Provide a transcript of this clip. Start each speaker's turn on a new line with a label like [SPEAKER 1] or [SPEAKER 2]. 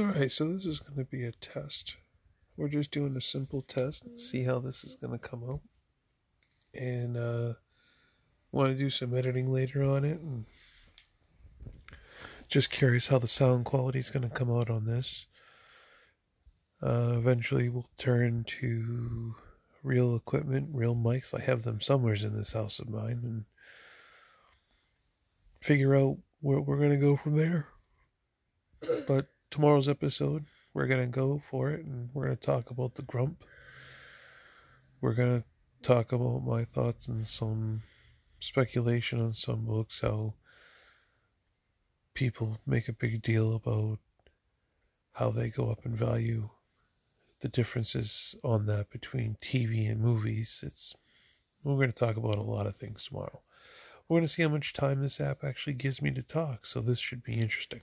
[SPEAKER 1] Alright, so this is going to be a test. We're just doing a simple test, and see how this is going to come out. And uh want to do some editing later on it and just curious how the sound quality is going to come out on this. Uh, eventually, we'll turn to real equipment, real mics. I have them somewhere in this house of mine, and figure out where we're going to go from there. But tomorrow's episode, we're going to go for it, and we're going to talk about the grump. We're going to talk about my thoughts and some speculation on some books, how people make a big deal about how they go up in value, the differences on that between TV and movies. It's we're going to talk about a lot of things tomorrow. We're going to see how much time this app actually gives me to talk, so this should be interesting.